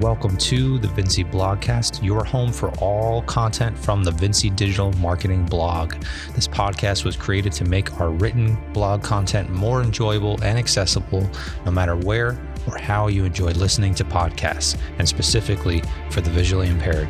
Welcome to the Vinci Blogcast, your home for all content from the Vinci Digital Marketing blog. This podcast was created to make our written blog content more enjoyable and accessible no matter where or how you enjoy listening to podcasts, and specifically for the visually impaired.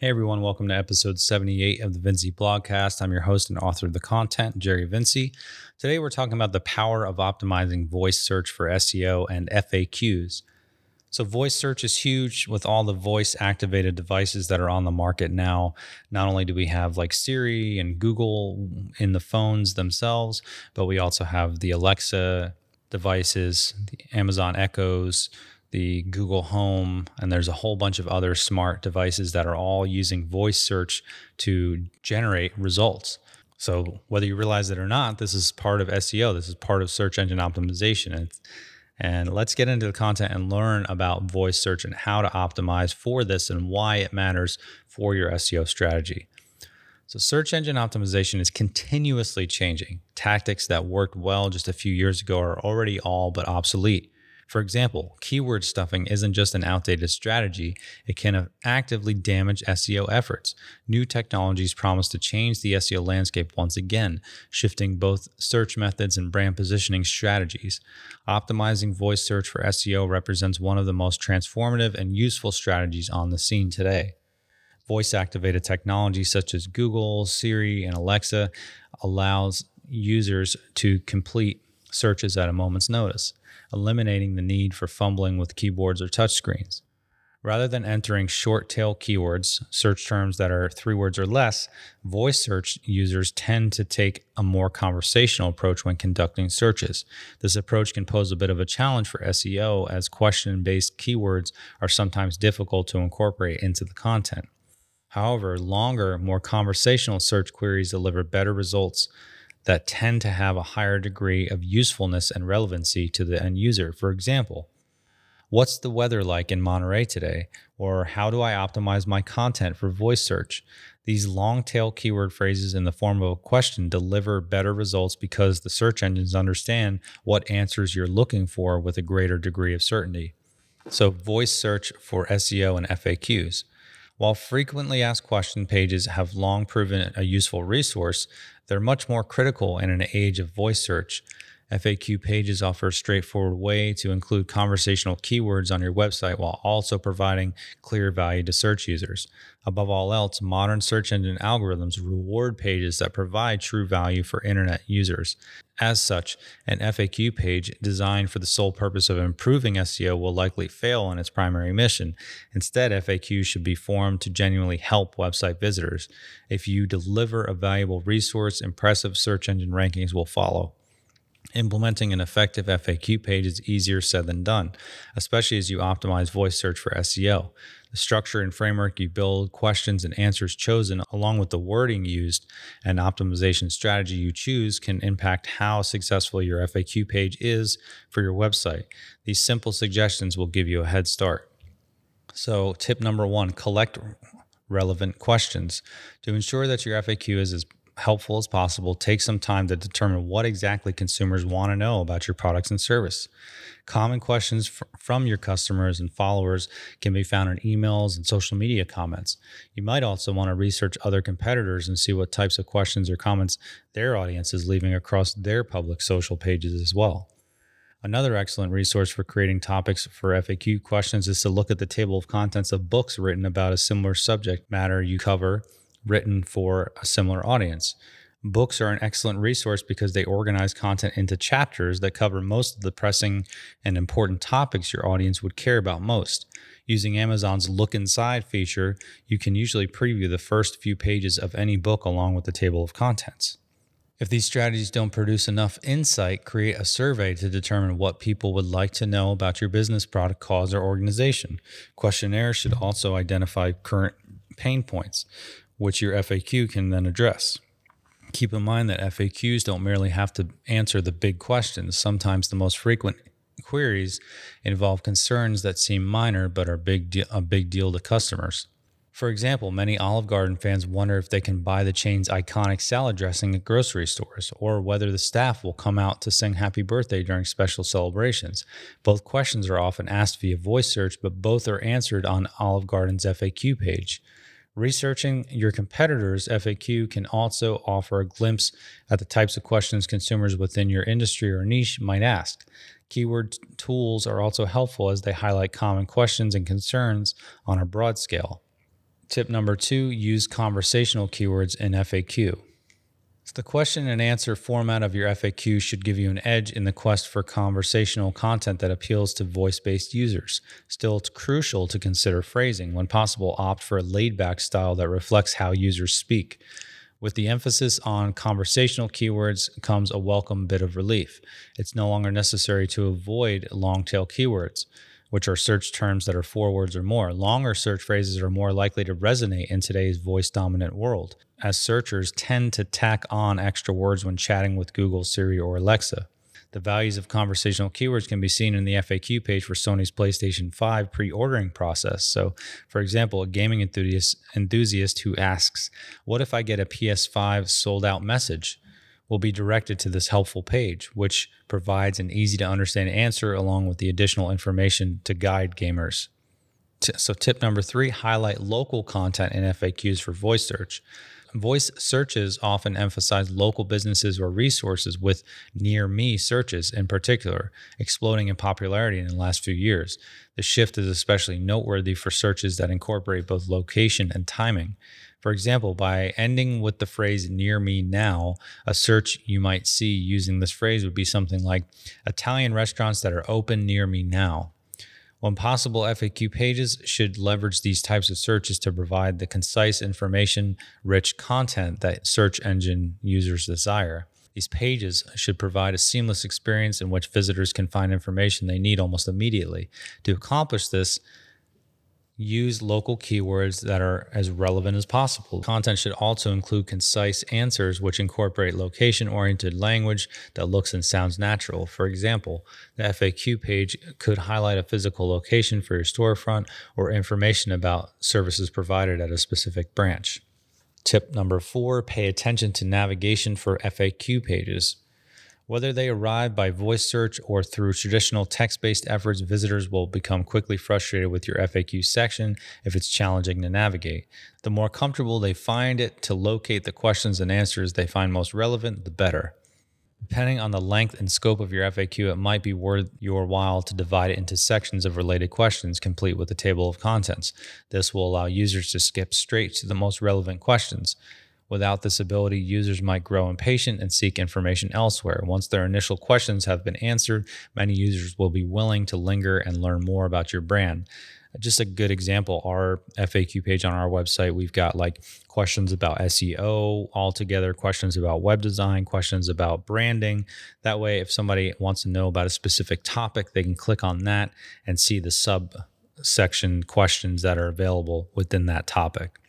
Hey everyone, welcome to episode 78 of the Vinci Blogcast. I'm your host and author of the content, Jerry Vinci. Today we're talking about the power of optimizing voice search for SEO and FAQs. So, voice search is huge with all the voice activated devices that are on the market now. Not only do we have like Siri and Google in the phones themselves, but we also have the Alexa devices, the Amazon Echoes, the Google Home, and there's a whole bunch of other smart devices that are all using voice search to generate results. So, whether you realize it or not, this is part of SEO, this is part of search engine optimization. And, and let's get into the content and learn about voice search and how to optimize for this and why it matters for your SEO strategy. So, search engine optimization is continuously changing. Tactics that worked well just a few years ago are already all but obsolete. For example, keyword stuffing isn't just an outdated strategy, it can actively damage SEO efforts. New technologies promise to change the SEO landscape once again, shifting both search methods and brand positioning strategies. Optimizing voice search for SEO represents one of the most transformative and useful strategies on the scene today. Voice activated technology such as Google, Siri, and Alexa allows users to complete searches at a moment's notice eliminating the need for fumbling with keyboards or touchscreens. Rather than entering short tail keywords, search terms that are three words or less, voice search users tend to take a more conversational approach when conducting searches. This approach can pose a bit of a challenge for SEO as question based keywords are sometimes difficult to incorporate into the content. However, longer, more conversational search queries deliver better results that tend to have a higher degree of usefulness and relevancy to the end user. For example, what's the weather like in Monterey today? Or how do I optimize my content for voice search? These long tail keyword phrases in the form of a question deliver better results because the search engines understand what answers you're looking for with a greater degree of certainty. So, voice search for SEO and FAQs. While frequently asked question pages have long proven a useful resource, they're much more critical in an age of voice search. FAQ pages offer a straightforward way to include conversational keywords on your website while also providing clear value to search users. Above all else, modern search engine algorithms reward pages that provide true value for internet users. As such, an FAQ page designed for the sole purpose of improving SEO will likely fail in its primary mission. Instead, FAQs should be formed to genuinely help website visitors. If you deliver a valuable resource, impressive search engine rankings will follow. Implementing an effective FAQ page is easier said than done, especially as you optimize voice search for SEO. The structure and framework you build, questions and answers chosen, along with the wording used and optimization strategy you choose, can impact how successful your FAQ page is for your website. These simple suggestions will give you a head start. So, tip number one collect relevant questions. To ensure that your FAQ is as helpful as possible, take some time to determine what exactly consumers want to know about your products and service. Common questions fr- from your customers and followers can be found in emails and social media comments. You might also want to research other competitors and see what types of questions or comments their audience is leaving across their public social pages as well. Another excellent resource for creating topics for FAQ questions is to look at the table of contents of books written about a similar subject matter you cover written for a similar audience. Books are an excellent resource because they organize content into chapters that cover most of the pressing and important topics your audience would care about most. Using Amazon's Look Inside feature, you can usually preview the first few pages of any book along with the table of contents. If these strategies don't produce enough insight, create a survey to determine what people would like to know about your business, product, cause, or organization. Questionnaires should also identify current pain points which your FAQ can then address. Keep in mind that FAQs don't merely have to answer the big questions. Sometimes the most frequent queries involve concerns that seem minor but are big de- a big deal to customers. For example, many Olive Garden fans wonder if they can buy the chain's iconic salad dressing at grocery stores, or whether the staff will come out to sing happy birthday during special celebrations. Both questions are often asked via voice search, but both are answered on Olive Garden's FAQ page. Researching your competitors' FAQ can also offer a glimpse at the types of questions consumers within your industry or niche might ask. Keyword tools are also helpful as they highlight common questions and concerns on a broad scale. Tip number two use conversational keywords in FAQ. So the question and answer format of your FAQ should give you an edge in the quest for conversational content that appeals to voice based users. Still, it's crucial to consider phrasing. When possible, opt for a laid back style that reflects how users speak. With the emphasis on conversational keywords comes a welcome bit of relief. It's no longer necessary to avoid long tail keywords which are search terms that are four words or more. Longer search phrases are more likely to resonate in today's voice dominant world, as searchers tend to tack on extra words when chatting with Google, Siri, or Alexa. The values of conversational keywords can be seen in the FAQ page for Sony's PlayStation 5 pre ordering process. So, for example, a gaming enthusiast, enthusiast who asks, What if I get a PS5 sold out message? Will be directed to this helpful page, which provides an easy to understand answer along with the additional information to guide gamers. So, tip number three highlight local content in FAQs for voice search. Voice searches often emphasize local businesses or resources, with near me searches in particular exploding in popularity in the last few years. The shift is especially noteworthy for searches that incorporate both location and timing. For example, by ending with the phrase near me now, a search you might see using this phrase would be something like Italian restaurants that are open near me now. When possible, FAQ pages should leverage these types of searches to provide the concise, information rich content that search engine users desire. These pages should provide a seamless experience in which visitors can find information they need almost immediately. To accomplish this, use local keywords that are as relevant as possible. Content should also include concise answers which incorporate location oriented language that looks and sounds natural. For example, the FAQ page could highlight a physical location for your storefront or information about services provided at a specific branch. Tip number four pay attention to navigation for FAQ pages. Whether they arrive by voice search or through traditional text based efforts, visitors will become quickly frustrated with your FAQ section if it's challenging to navigate. The more comfortable they find it to locate the questions and answers they find most relevant, the better. Depending on the length and scope of your FAQ, it might be worth your while to divide it into sections of related questions, complete with a table of contents. This will allow users to skip straight to the most relevant questions. Without this ability, users might grow impatient and seek information elsewhere. Once their initial questions have been answered, many users will be willing to linger and learn more about your brand. Just a good example, our FAQ page on our website, we've got like questions about SEO altogether, questions about web design, questions about branding. That way, if somebody wants to know about a specific topic, they can click on that and see the subsection questions that are available within that topic.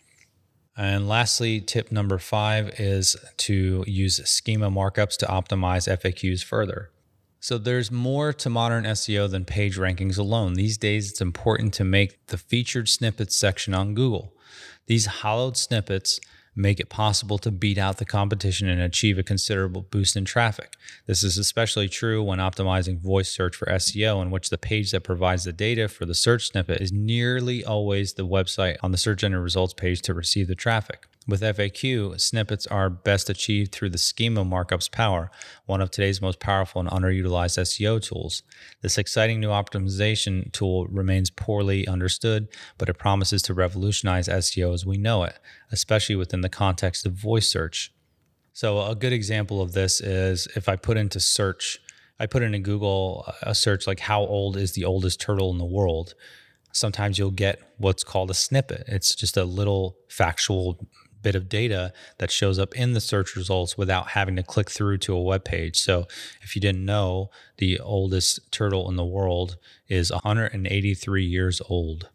And lastly, tip number five is to use schema markups to optimize FAQs further. So there's more to modern SEO than page rankings alone. These days, it's important to make the featured snippets section on Google. These hollowed snippets make it possible to beat out the competition and achieve a considerable boost in traffic. This is especially true when optimizing voice search for SEO, in which the page that provides the data for the search snippet is nearly always the website on the search engine results page to receive the traffic. With FAQ, snippets are best achieved through the schema markup's power, one of today's most powerful and underutilized SEO tools. This exciting new optimization tool remains poorly understood, but it promises to revolutionize SEO as we know it, especially within the context of voice search. So, a good example of this is if I put into search, I put into Google a search like, How old is the oldest turtle in the world? Sometimes you'll get what's called a snippet. It's just a little factual bit of data that shows up in the search results without having to click through to a web page. So if you didn't know, the oldest turtle in the world is 183 years old.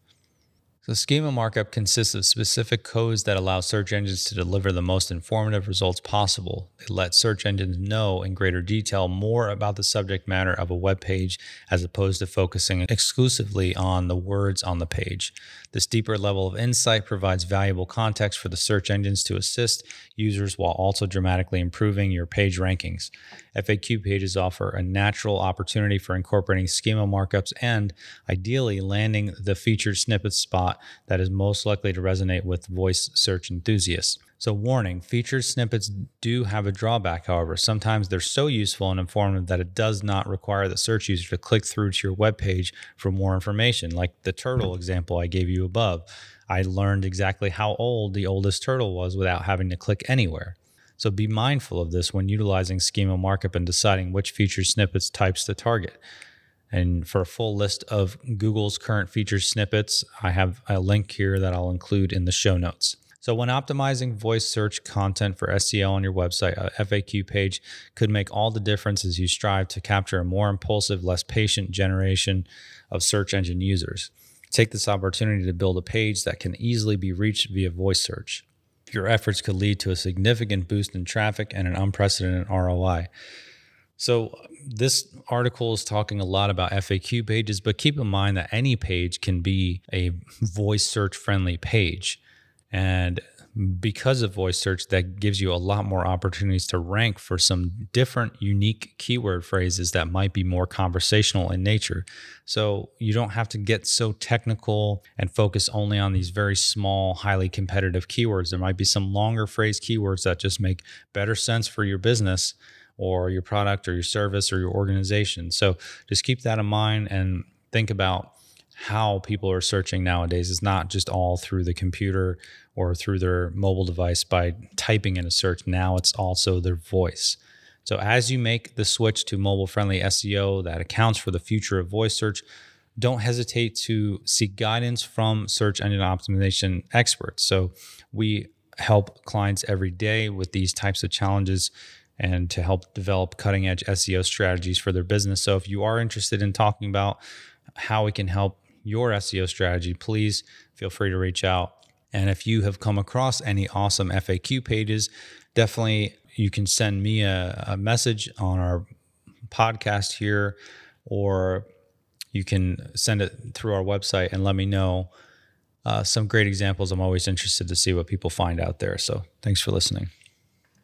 So, schema markup consists of specific codes that allow search engines to deliver the most informative results possible. It lets search engines know in greater detail more about the subject matter of a web page as opposed to focusing exclusively on the words on the page. This deeper level of insight provides valuable context for the search engines to assist users while also dramatically improving your page rankings. FAQ pages offer a natural opportunity for incorporating schema markups and, ideally, landing the featured snippet spot that is most likely to resonate with voice search enthusiasts. So, warning featured snippets do have a drawback, however. Sometimes they're so useful and informative that it does not require the search user to click through to your web page for more information, like the turtle example I gave you above. I learned exactly how old the oldest turtle was without having to click anywhere. So be mindful of this when utilizing schema markup and deciding which feature snippets types to target. And for a full list of Google's current feature snippets, I have a link here that I'll include in the show notes. So, when optimizing voice search content for SEO on your website, a FAQ page could make all the difference as you strive to capture a more impulsive, less patient generation of search engine users. Take this opportunity to build a page that can easily be reached via voice search your efforts could lead to a significant boost in traffic and an unprecedented ROI. So, this article is talking a lot about FAQ pages, but keep in mind that any page can be a voice search friendly page. And because of voice search that gives you a lot more opportunities to rank for some different unique keyword phrases that might be more conversational in nature. So you don't have to get so technical and focus only on these very small highly competitive keywords. There might be some longer phrase keywords that just make better sense for your business or your product or your service or your organization. So just keep that in mind and think about how people are searching nowadays. Is not just all through the computer or through their mobile device by typing in a search. Now it's also their voice. So as you make the switch to mobile friendly SEO that accounts for the future of voice search, don't hesitate to seek guidance from search engine optimization experts. So we help clients every day with these types of challenges and to help develop cutting edge SEO strategies for their business. So if you are interested in talking about how we can help your SEO strategy, please feel free to reach out. And if you have come across any awesome FAQ pages, definitely you can send me a, a message on our podcast here, or you can send it through our website and let me know uh, some great examples. I'm always interested to see what people find out there. So thanks for listening.